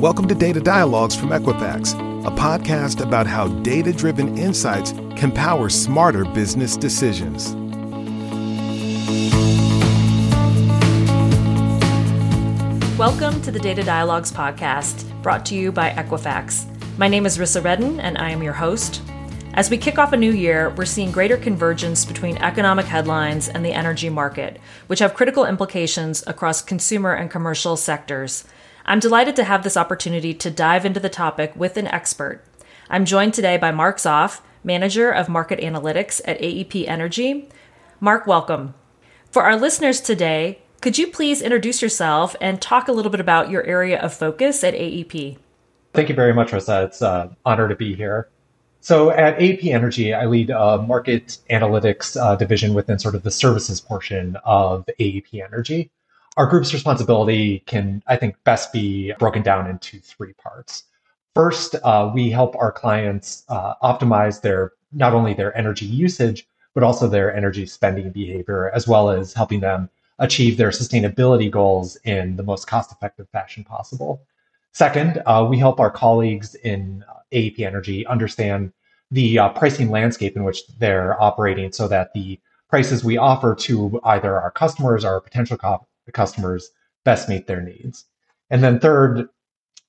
Welcome to Data Dialogues from Equifax, a podcast about how data driven insights can power smarter business decisions. Welcome to the Data Dialogues podcast, brought to you by Equifax. My name is Rissa Redden, and I am your host. As we kick off a new year, we're seeing greater convergence between economic headlines and the energy market, which have critical implications across consumer and commercial sectors. I'm delighted to have this opportunity to dive into the topic with an expert. I'm joined today by Mark Zoff, Manager of Market Analytics at AEP Energy. Mark, welcome. For our listeners today, could you please introduce yourself and talk a little bit about your area of focus at AEP? Thank you very much, Rissa. It's an uh, honor to be here. So at AEP Energy, I lead a market analytics uh, division within sort of the services portion of AEP Energy our group's responsibility can, I think, best be broken down into three parts. First, uh, we help our clients uh, optimize their not only their energy usage, but also their energy spending behavior, as well as helping them achieve their sustainability goals in the most cost effective fashion possible. Second, uh, we help our colleagues in uh, AEP Energy understand the uh, pricing landscape in which they're operating so that the prices we offer to either our customers or potential co- the customers best meet their needs. And then third,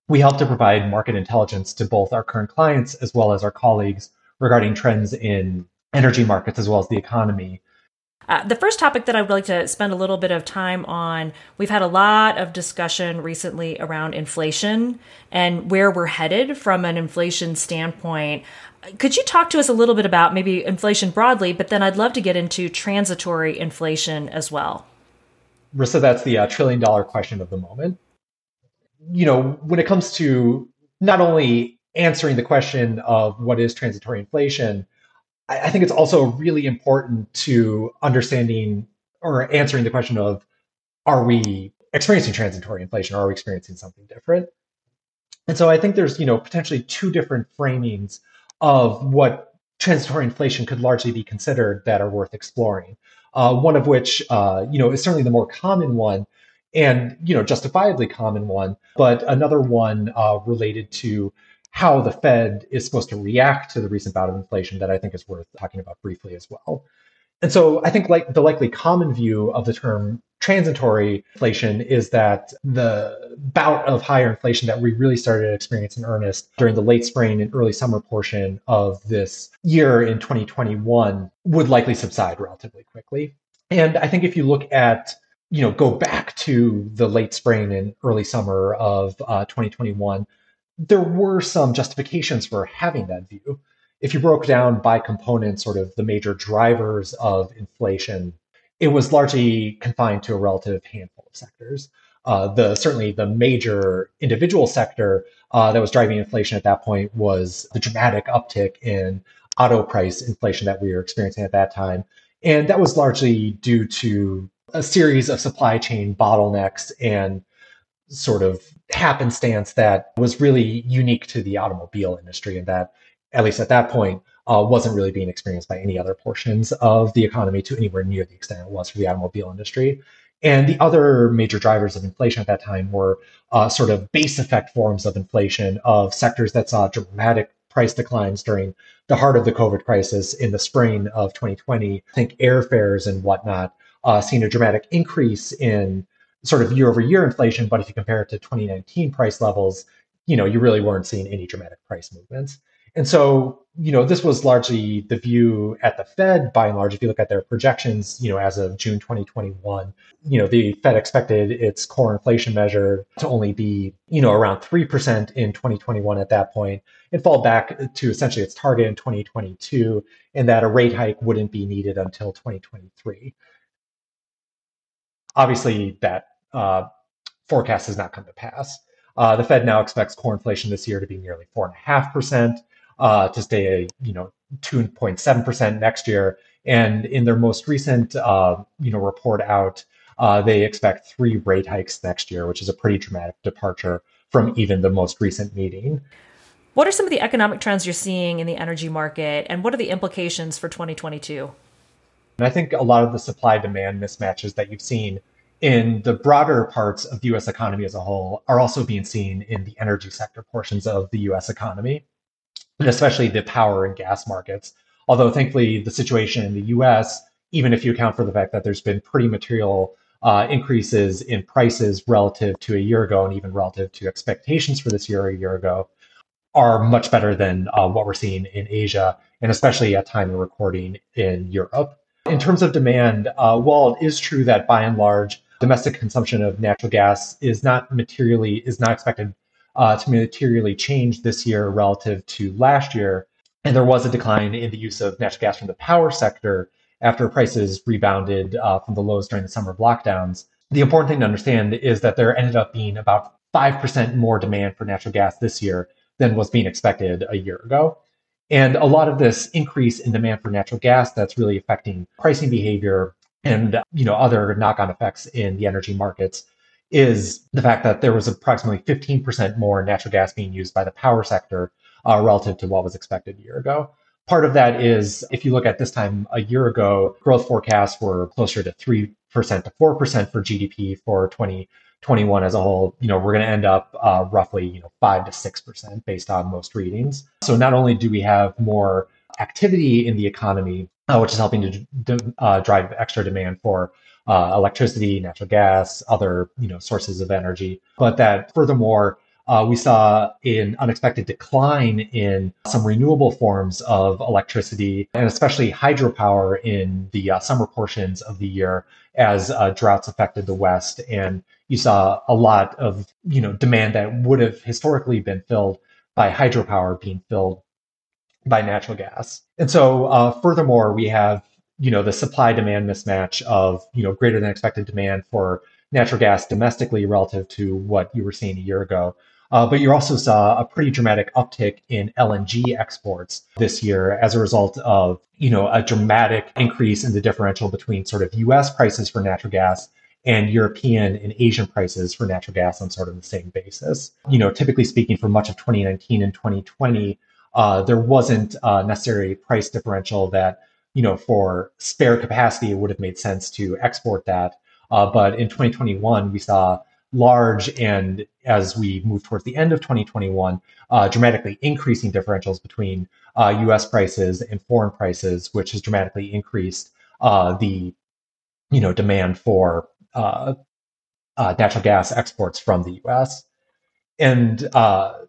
we help to provide market intelligence to both our current clients as well as our colleagues regarding trends in energy markets as well as the economy. Uh, the first topic that I would like to spend a little bit of time on, we've had a lot of discussion recently around inflation and where we're headed from an inflation standpoint. Could you talk to us a little bit about maybe inflation broadly, but then I'd love to get into transitory inflation as well? Rissa, that's the uh, trillion dollar question of the moment. You know, when it comes to not only answering the question of what is transitory inflation, I, I think it's also really important to understanding or answering the question of are we experiencing transitory inflation or are we experiencing something different? And so I think there's, you know, potentially two different framings of what transitory inflation could largely be considered that are worth exploring uh, one of which, uh, you know, is certainly the more common one and, you know, justifiably common one, but another one uh, related to how the Fed is supposed to react to the recent bout of inflation that I think is worth talking about briefly as well. And so I think like the likely common view of the term transitory inflation is that the bout of higher inflation that we really started to experience in earnest during the late spring and early summer portion of this year in 2021 would likely subside relatively quickly. And I think if you look at you know go back to the late spring and early summer of uh, 2021 there were some justifications for having that view if you broke down by component sort of the major drivers of inflation, it was largely confined to a relative handful of sectors. Uh, the certainly the major individual sector uh, that was driving inflation at that point was the dramatic uptick in auto price inflation that we were experiencing at that time, and that was largely due to a series of supply chain bottlenecks and sort of happenstance that was really unique to the automobile industry, and that at least at that point, uh, wasn't really being experienced by any other portions of the economy to anywhere near the extent it was for the automobile industry. And the other major drivers of inflation at that time were uh, sort of base effect forms of inflation of sectors that saw dramatic price declines during the heart of the COVID crisis in the spring of 2020. I think airfares and whatnot uh, seen a dramatic increase in sort of year over year inflation. But if you compare it to 2019 price levels, you know, you really weren't seeing any dramatic price movements. And so, you know, this was largely the view at the Fed by and large. If you look at their projections, you know, as of June 2021, you know, the Fed expected its core inflation measure to only be, you know, around 3% in 2021 at that point and fall back to essentially its target in 2022 and that a rate hike wouldn't be needed until 2023. Obviously, that uh, forecast has not come to pass. Uh, the Fed now expects core inflation this year to be nearly 4.5% uh, to stay, you know, 2.7% next year. And in their most recent, uh, you know, report out, uh, they expect three rate hikes next year, which is a pretty dramatic departure from even the most recent meeting. What are some of the economic trends you're seeing in the energy market, and what are the implications for 2022? And I think a lot of the supply demand mismatches that you've seen in the broader parts of the US economy as a whole are also being seen in the energy sector portions of the US economy, especially the power and gas markets. Although, thankfully, the situation in the US, even if you account for the fact that there's been pretty material uh, increases in prices relative to a year ago and even relative to expectations for this year a year ago, are much better than uh, what we're seeing in Asia, and especially at time of recording in Europe. In terms of demand, uh, while it is true that by and large, domestic consumption of natural gas is not materially is not expected uh, to materially change this year relative to last year, and there was a decline in the use of natural gas from the power sector after prices rebounded uh, from the lows during the summer lockdowns. The important thing to understand is that there ended up being about 5% more demand for natural gas this year than was being expected a year ago. And a lot of this increase in demand for natural gas that's really affecting pricing behavior and you know other knock-on effects in the energy markets is the fact that there was approximately 15% more natural gas being used by the power sector uh, relative to what was expected a year ago. Part of that is if you look at this time a year ago, growth forecasts were closer to 3% to 4% for GDP for 2021 as a whole, you know, we're going to end up uh, roughly, you know, five to six percent based on most readings. So not only do we have more activity in the economy, uh, which is helping to uh, drive extra demand for uh, electricity, natural gas, other you know sources of energy, but that furthermore. Uh, we saw an unexpected decline in some renewable forms of electricity, and especially hydropower in the uh, summer portions of the year as droughts affected the West. And you saw a lot of you know demand that would have historically been filled by hydropower being filled by natural gas. And so, uh, furthermore, we have you know the supply demand mismatch of you know greater than expected demand for natural gas domestically relative to what you were seeing a year ago. Uh, but you also saw a pretty dramatic uptick in LNG exports this year as a result of you know a dramatic increase in the differential between sort of U.S. prices for natural gas and European and Asian prices for natural gas on sort of the same basis. You know, typically speaking, for much of 2019 and 2020, uh, there wasn't a necessary price differential that, you know, for spare capacity, it would have made sense to export that. Uh, but in 2021, we saw large and as we move towards the end of 2021, uh, dramatically increasing differentials between US uh, prices and foreign prices, which has dramatically increased uh, the you know demand for uh, uh, natural gas exports from the U.S. And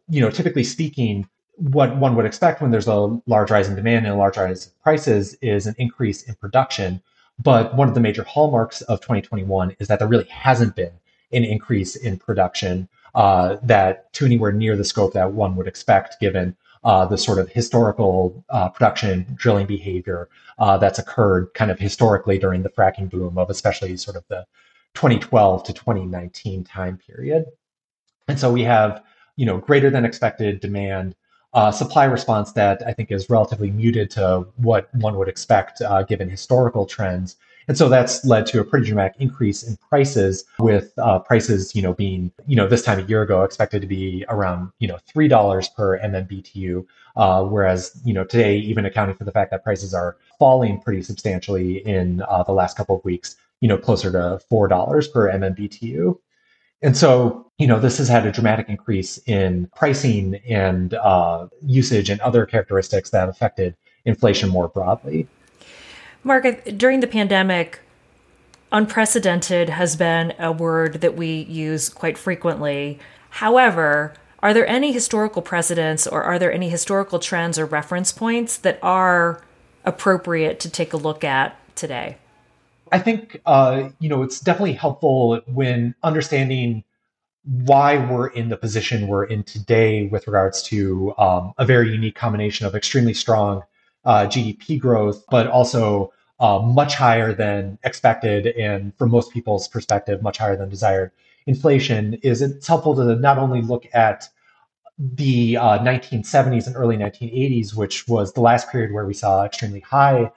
you know, typically speaking, what one would expect when there's a large rise in demand and a large rise in prices is an increase in production. But one of the major hallmarks of 2021 is that there really hasn't been an increase in production uh, that to anywhere near the scope that one would expect given uh, the sort of historical uh, production drilling behavior uh, that's occurred kind of historically during the fracking boom of especially sort of the 2012 to 2019 time period. And so we have, you know, greater than expected demand, uh, supply response that I think is relatively muted to what one would expect uh, given historical trends. And so that's led to a pretty dramatic increase in prices, with uh, prices, you know, being, you know, this time a year ago expected to be around, you know, three dollars per MMBTU, uh, whereas, you know, today, even accounting for the fact that prices are falling pretty substantially in uh, the last couple of weeks, you know, closer to $4 per MMBTU. And so, you know, this has had a dramatic increase in pricing and uh, usage and other characteristics that affected inflation more broadly. Mark, during the pandemic, unprecedented has been a word that we use quite frequently. However, are there any historical precedents or are there any historical trends or reference points that are appropriate to take a look at today? I think uh, you know it's definitely helpful when understanding why we're in the position we're in today with regards to um, a very unique combination of extremely strong uh, GDP growth, but also uh, much higher than expected, and from most people's perspective, much higher than desired inflation. Is it's helpful to not only look at the 1970s uh, and early 1980s, which was the last period where we saw extremely high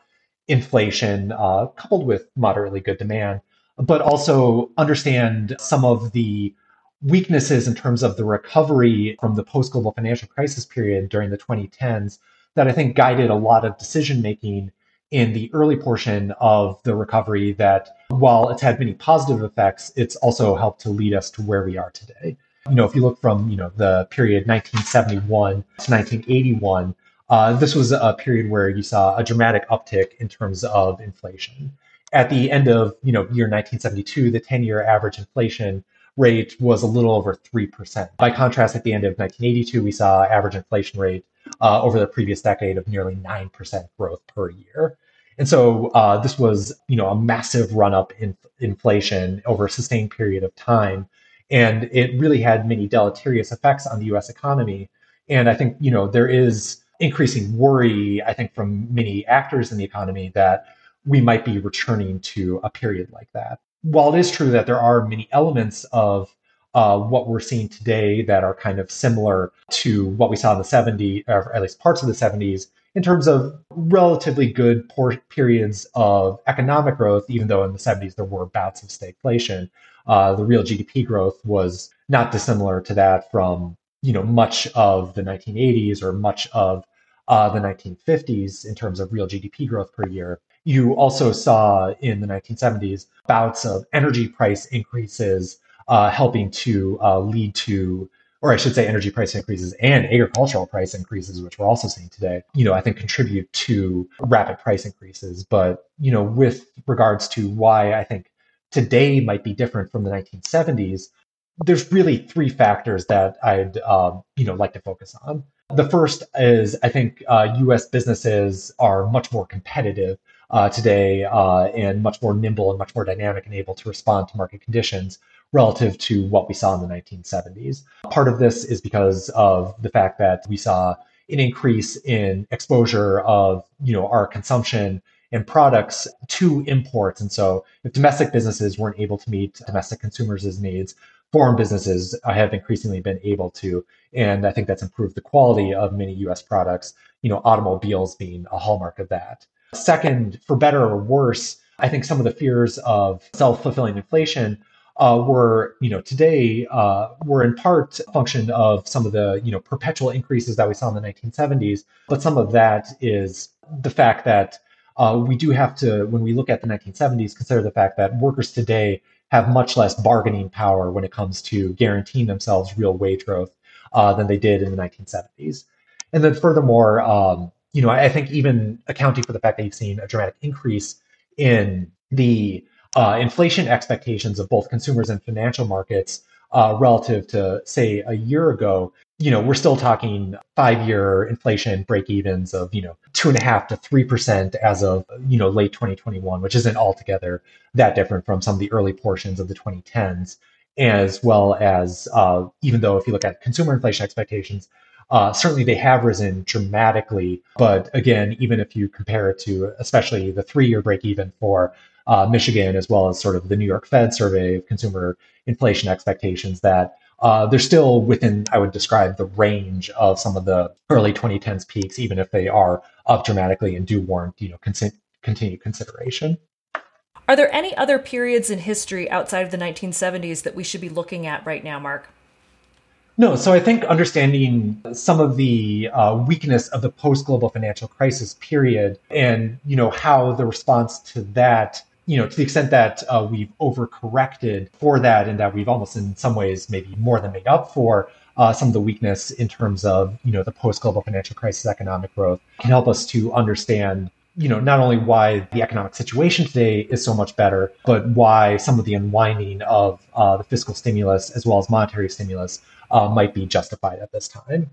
inflation uh, coupled with moderately good demand, but also understand some of the weaknesses in terms of the recovery from the post global financial crisis period during the 2010s that I think guided a lot of decision making in the early portion of the recovery that while it's had many positive effects, it's also helped to lead us to where we are today. You know, if you look from, you know, the period 1971 to 1981, uh, this was a period where you saw a dramatic uptick in terms of inflation. At the end of, you know, year 1972, the 10-year average inflation rate was a little over 3%. By contrast, at the end of 1982, we saw average inflation rate uh, over the previous decade of nearly 9% growth per year. And so uh, this was, you know, a massive run up in inflation over a sustained period of time. And it really had many deleterious effects on the US economy. And I think, you know, there is increasing worry, I think, from many actors in the economy that we might be returning to a period like that. While it is true that there are many elements of uh, what we're seeing today that are kind of similar to what we saw in the 70s, or at least parts of the 70s, in terms of relatively good periods of economic growth, even though in the 70s there were bouts of stagflation. Uh, the real GDP growth was not dissimilar to that from you know much of the 1980s or much of uh, the 1950s in terms of real GDP growth per year. You also saw in the 1970s bouts of energy price increases uh, helping to uh, lead to, or I should say, energy price increases and agricultural price increases, which we're also seeing today, you know, I think contribute to rapid price increases. But, you know, with regards to why I think today might be different from the 1970s, there's really three factors that I'd, um, you know, like to focus on. The first is I think uh, U.S. businesses are much more competitive uh, today uh, and much more nimble and much more dynamic and able to respond to market conditions relative to what we saw in the 1970s. Part of this is because of the fact that we saw an increase in exposure of you know our consumption and products to imports. And so if domestic businesses weren't able to meet domestic consumers' needs, foreign businesses have increasingly been able to. And I think that's improved the quality of many US products, you know, automobiles being a hallmark of that. Second, for better or worse, I think some of the fears of self fulfilling inflation uh, were, you know, today uh, were in part a function of some of the, you know, perpetual increases that we saw in the 1970s. But some of that is the fact that uh, we do have to, when we look at the 1970s, consider the fact that workers today have much less bargaining power when it comes to guaranteeing themselves real wage growth uh, than they did in the 1970s. And then furthermore, um, you know, I think even accounting for the fact that you've seen a dramatic increase in the uh, inflation expectations of both consumers and financial markets uh, relative to, say, a year ago, you know, we're still talking five-year inflation break-evens of, you know, two and a half to three percent as of, you know, late 2021, which isn't altogether that different from some of the early portions of the 2010s, as well as uh, even though if you look at consumer inflation expectations, uh, certainly they have risen dramatically. But again, even if you compare it to especially the three-year break-even for uh, Michigan, as well as sort of the New York Fed survey of consumer inflation expectations, that uh, they're still within, I would describe, the range of some of the early 2010s peaks, even if they are up dramatically and do warrant, you know, con- continued consideration. Are there any other periods in history outside of the 1970s that we should be looking at right now, Mark? No, so I think understanding some of the uh, weakness of the post-global financial crisis period, and you know how the response to that you know, to the extent that uh, we've overcorrected for that and that we've almost in some ways maybe more than made up for uh, some of the weakness in terms of, you know, the post-global financial crisis economic growth can help us to understand, you know, not only why the economic situation today is so much better, but why some of the unwinding of uh, the fiscal stimulus as well as monetary stimulus uh, might be justified at this time.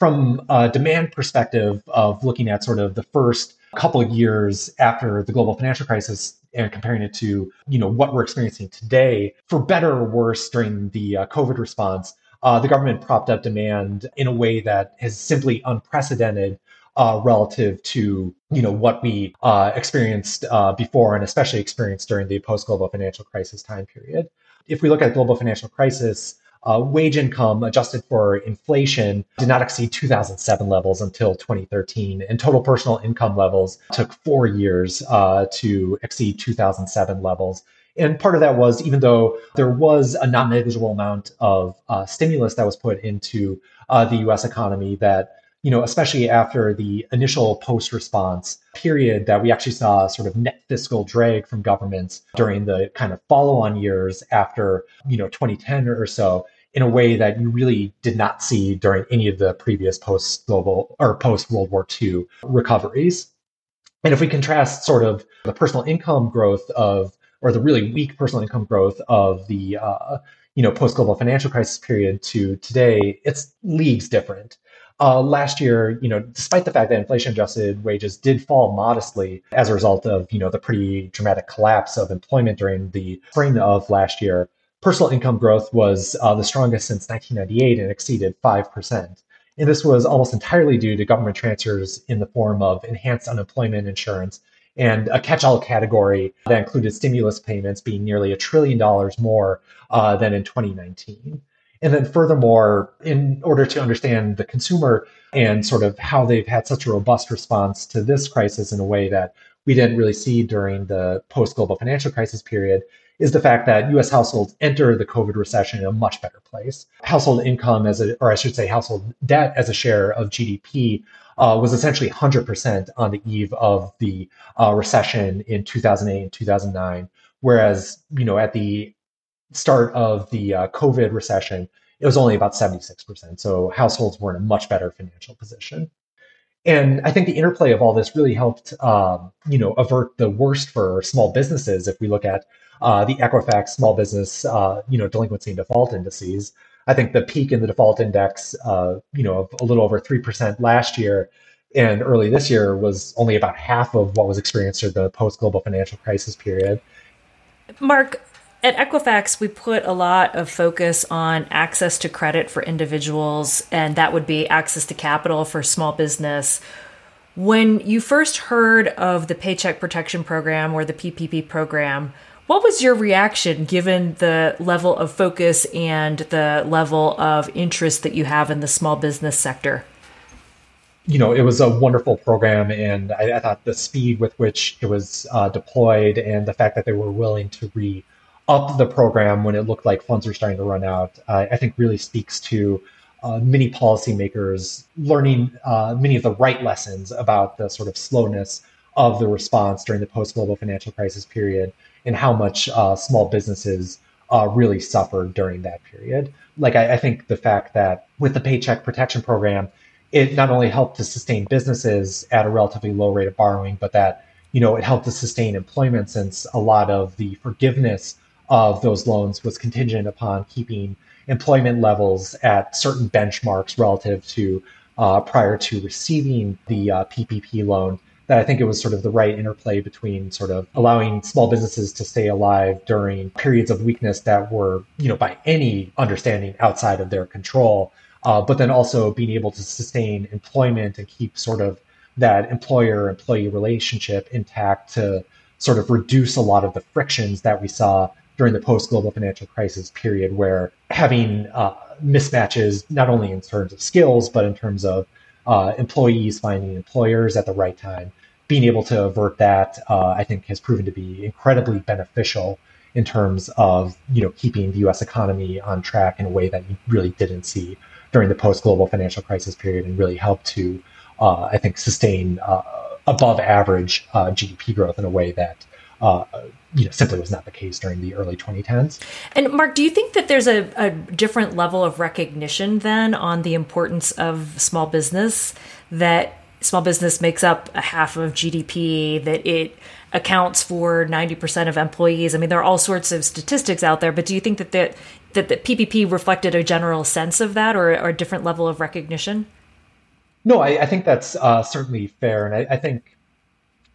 From a demand perspective of looking at sort of the first couple of years after the global financial crisis and comparing it to you know what we're experiencing today for better or worse during the uh, covid response uh, the government propped up demand in a way that is simply unprecedented uh, relative to you know what we uh, experienced uh, before and especially experienced during the post-global financial crisis time period. If we look at global financial crisis uh, wage income adjusted for inflation did not exceed 2007 levels until 2013, and total personal income levels took four years uh, to exceed 2007 levels. And part of that was even though there was a non negligible amount of uh, stimulus that was put into uh, the US economy, that you know, especially after the initial post response period that we actually saw sort of net fiscal drag from governments during the kind of follow on years after, you know, 2010 or so in a way that you really did not see during any of the previous post global or post World War II recoveries. And if we contrast sort of the personal income growth of, or the really weak personal income growth of the, uh, you know, post global financial crisis period to today, it's leagues different. Uh, last year, you know, despite the fact that inflation adjusted wages did fall modestly as a result of, you know, the pretty dramatic collapse of employment during the spring of last year, personal income growth was uh, the strongest since 1998 and exceeded 5%. And this was almost entirely due to government transfers in the form of enhanced unemployment insurance and a catch all category that included stimulus payments being nearly a trillion dollars more uh, than in 2019. And then, furthermore, in order to understand the consumer and sort of how they've had such a robust response to this crisis in a way that we didn't really see during the post global financial crisis period, is the fact that US households enter the COVID recession in a much better place. Household income as a, or I should say household debt as a share of GDP uh, was essentially 100% on the eve of the uh, recession in 2008 and 2009. Whereas, you know, at the start of the uh, COVID recession, it was only about 76%. So households were in a much better financial position. And I think the interplay of all this really helped, um, you know, avert the worst for small businesses. If we look at uh, the Equifax small business, uh, you know, delinquency and default indices, I think the peak in the default index, uh, you know, of a little over three percent last year and early this year was only about half of what was experienced during the post global financial crisis period. Mark, at Equifax, we put a lot of focus on access to credit for individuals, and that would be access to capital for small business. When you first heard of the Paycheck Protection Program or the PPP program, what was your reaction given the level of focus and the level of interest that you have in the small business sector? You know, it was a wonderful program, and I, I thought the speed with which it was uh, deployed and the fact that they were willing to re up the program when it looked like funds were starting to run out, uh, I think really speaks to uh, many policymakers learning uh, many of the right lessons about the sort of slowness of the response during the post global financial crisis period and how much uh, small businesses uh, really suffered during that period. Like, I, I think the fact that with the Paycheck Protection Program, it not only helped to sustain businesses at a relatively low rate of borrowing, but that you know it helped to sustain employment since a lot of the forgiveness of those loans was contingent upon keeping employment levels at certain benchmarks relative to uh, prior to receiving the uh, PPP loan. That I think it was sort of the right interplay between sort of allowing small businesses to stay alive during periods of weakness that were, you know, by any understanding outside of their control, uh, but then also being able to sustain employment and keep sort of that employer employee relationship intact to sort of reduce a lot of the frictions that we saw during the post global financial crisis period, where having uh, mismatches, not only in terms of skills, but in terms of uh, employees finding employers at the right time, being able to avert that, uh, I think has proven to be incredibly beneficial in terms of you know keeping the U.S. economy on track in a way that you really didn't see during the post global financial crisis period, and really helped to, uh, I think, sustain uh, above average uh, GDP growth in a way that uh, you know, simply was not the case during the early 2010s. And Mark, do you think that there's a, a different level of recognition then on the importance of small business? That small business makes up a half of GDP, that it accounts for 90% of employees. I mean, there are all sorts of statistics out there, but do you think that that, that the PPP reflected a general sense of that or, or a different level of recognition? No, I, I think that's uh, certainly fair. And I, I think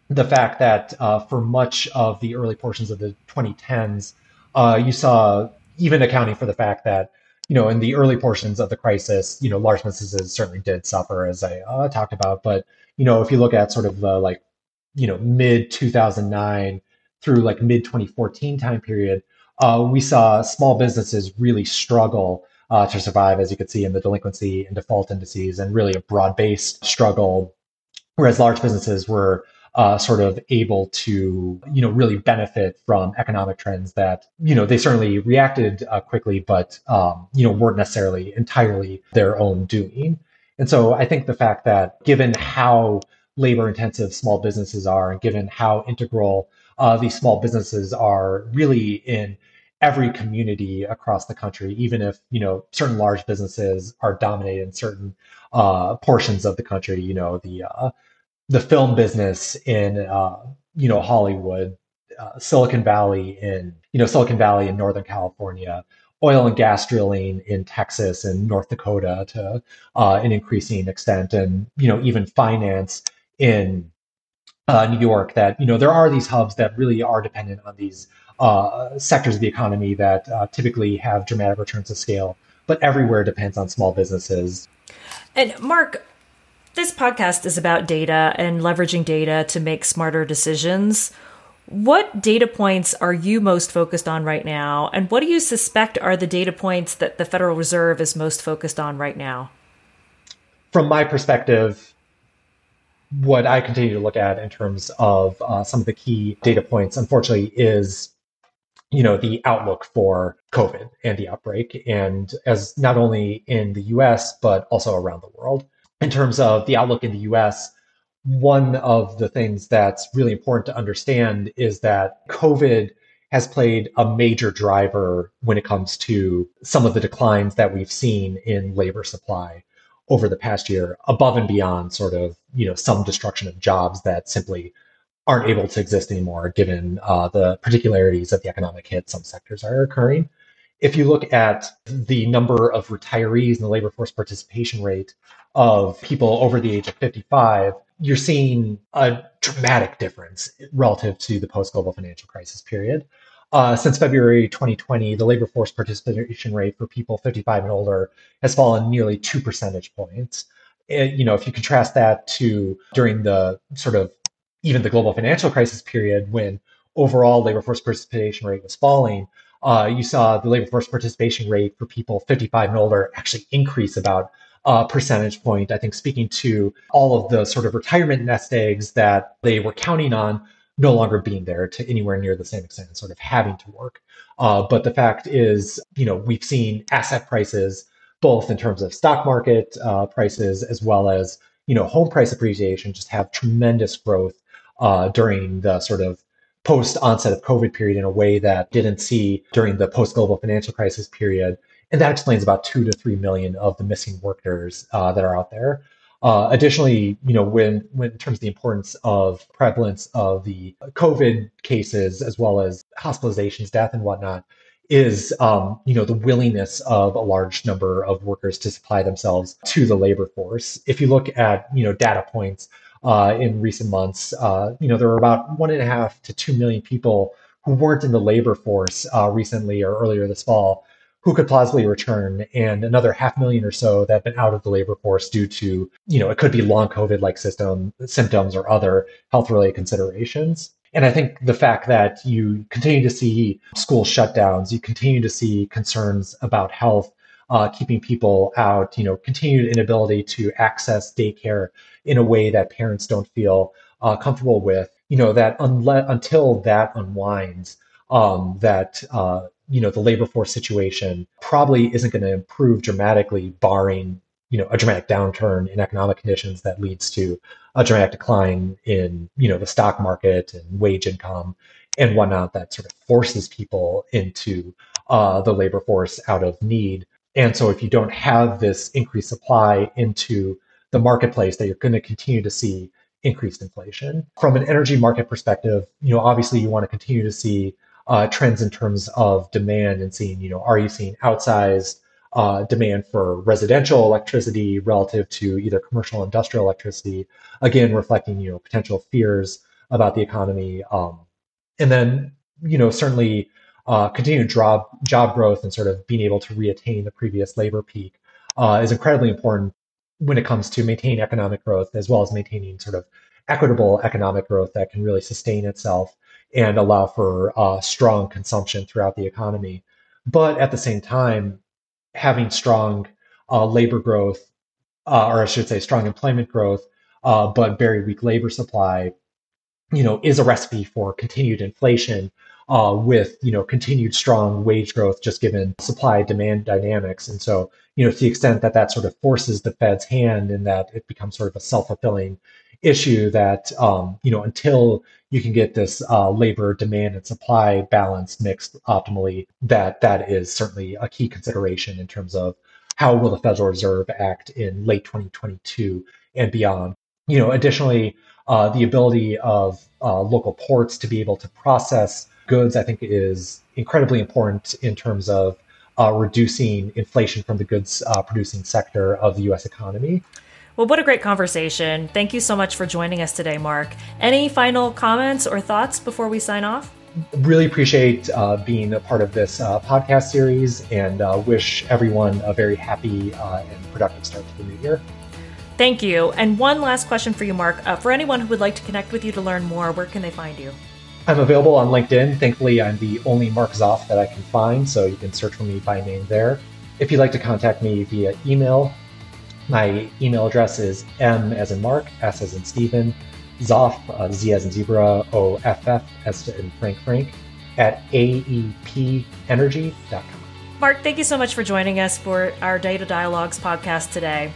the fact that uh, for much of the early portions of the 2010s, uh, you saw even accounting for the fact that you know in the early portions of the crisis, you know large businesses certainly did suffer, as I uh, talked about. But you know if you look at sort of the like you know mid 2009 through like mid 2014 time period, uh, we saw small businesses really struggle. Uh, to survive, as you could see in the delinquency and default indices, and really a broad-based struggle, whereas large businesses were uh, sort of able to, you know, really benefit from economic trends that, you know, they certainly reacted uh, quickly, but, um, you know, weren't necessarily entirely their own doing. And so I think the fact that given how labor intensive small businesses are and given how integral uh, these small businesses are really in every community across the country, even if you know certain large businesses are dominated in certain uh, portions of the country. You know the uh, the film business in uh, you know Hollywood, uh, Silicon Valley in you know Silicon Valley in Northern California, oil and gas drilling in Texas and North Dakota to uh, an increasing extent, and you know even finance in uh, New York. That you know there are these hubs that really are dependent on these uh, sectors of the economy that uh, typically have dramatic returns to scale, but everywhere depends on small businesses. And Mark, this podcast is about data and leveraging data to make smarter decisions. What data points are you most focused on right now? And what do you suspect are the data points that the Federal Reserve is most focused on right now? From my perspective, what I continue to look at in terms of uh, some of the key data points, unfortunately, is you know the outlook for COVID and the outbreak, and as not only in the U.S. but also around the world. In terms of the outlook in the U.S., one of the things that's really important to understand is that COVID has played a major driver when it comes to some of the declines that we've seen in labor supply over the past year, above and beyond sort of you know some destruction of jobs that simply aren't able to exist anymore given uh, the particularities of the economic hit some sectors are occurring. If you look at the number of retirees and the labor force participation rate of people over the age of 55, you're seeing a dramatic difference relative to the post global financial crisis period. Uh, since February 2020, the labor force participation rate for people 55 and older has fallen nearly two percentage points. It, you know, if you contrast that to during the sort of even the global financial crisis period when overall labor force participation rate was falling, uh, you saw the labor force participation rate for people 55 and older actually increase about a percentage point. I think speaking to all of the sort of retirement nest eggs that they were counting on no longer being there to anywhere near the same extent, and sort of having to work. Uh, but the fact is, you know, we've seen asset prices, both in terms of stock market uh, prices as well as, you know, home price appreciation, just have tremendous growth uh, during the sort of post onset of COVID period in a way that didn't see during the post global financial crisis period. And that explains about two to three million of the missing workers uh, that are out there. Uh, additionally, you know, when, when in terms of the importance of prevalence of the COVID cases as well as hospitalizations, death, and whatnot, is um, you know the willingness of a large number of workers to supply themselves to the labor force. If you look at you know data points uh, in recent months, uh, you know there were about one and a half to two million people who weren't in the labor force uh, recently or earlier this fall who could plausibly return, and another half million or so that have been out of the labor force due to, you know, it could be long COVID like system symptoms or other health related considerations. And I think the fact that you continue to see school shutdowns, you continue to see concerns about health, uh, keeping people out, you know, continued inability to access daycare in a way that parents don't feel uh, comfortable with, you know, that unle- until that unwinds, um, that uh, you know the labor force situation probably isn't going to improve dramatically barring you know a dramatic downturn in economic conditions that leads to a dramatic decline in you know the stock market and wage income and whatnot that sort of forces people into uh, the labor force out of need and so if you don't have this increased supply into the marketplace that you're going to continue to see increased inflation from an energy market perspective you know obviously you want to continue to see uh, trends in terms of demand and seeing, you know, are you seeing outsized uh, demand for residential electricity relative to either commercial industrial electricity, again, reflecting, you know, potential fears about the economy. Um, and then, you know, certainly uh, continued job, job growth and sort of being able to reattain the previous labor peak uh, is incredibly important when it comes to maintaining economic growth as well as maintaining sort of equitable economic growth that can really sustain itself and allow for uh, strong consumption throughout the economy. But at the same time, having strong uh, labor growth, uh, or I should say, strong employment growth, uh, but very weak labor supply, you know, is a recipe for continued inflation uh, with you know continued strong wage growth, just given supply demand dynamics. And so, you know, to the extent that that sort of forces the Fed's hand and that it becomes sort of a self fulfilling issue that um, you know until you can get this uh, labor demand and supply balance mixed optimally, that that is certainly a key consideration in terms of how will the Federal Reserve act in late 2022 and beyond. You know, additionally, uh, the ability of uh, local ports to be able to process goods, I think, is incredibly important in terms of uh, reducing inflation from the goods uh, producing sector of the U.S. economy. Well, what a great conversation. Thank you so much for joining us today, Mark. Any final comments or thoughts before we sign off? Really appreciate uh, being a part of this uh, podcast series and uh, wish everyone a very happy uh, and productive start to the new year. Thank you. And one last question for you, Mark. Uh, for anyone who would like to connect with you to learn more, where can they find you? I'm available on LinkedIn. Thankfully, I'm the only Mark Zoff that I can find, so you can search for me by name there. If you'd like to contact me via email, my email address is m as in Mark, s as in Stephen, Zoff, uh, z as in zebra, o f f as in Frank Frank, at aepenergy.com. Mark, thank you so much for joining us for our Data Dialogues podcast today.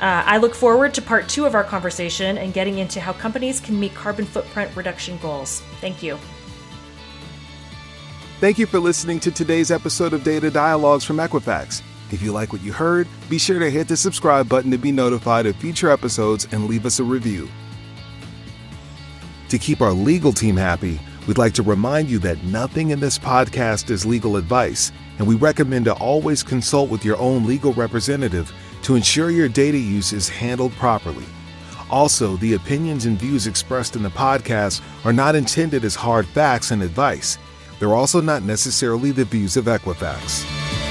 Uh, I look forward to part two of our conversation and getting into how companies can meet carbon footprint reduction goals. Thank you. Thank you for listening to today's episode of Data Dialogues from Equifax. If you like what you heard, be sure to hit the subscribe button to be notified of future episodes and leave us a review. To keep our legal team happy, we'd like to remind you that nothing in this podcast is legal advice, and we recommend to always consult with your own legal representative to ensure your data use is handled properly. Also, the opinions and views expressed in the podcast are not intended as hard facts and advice. They're also not necessarily the views of Equifax.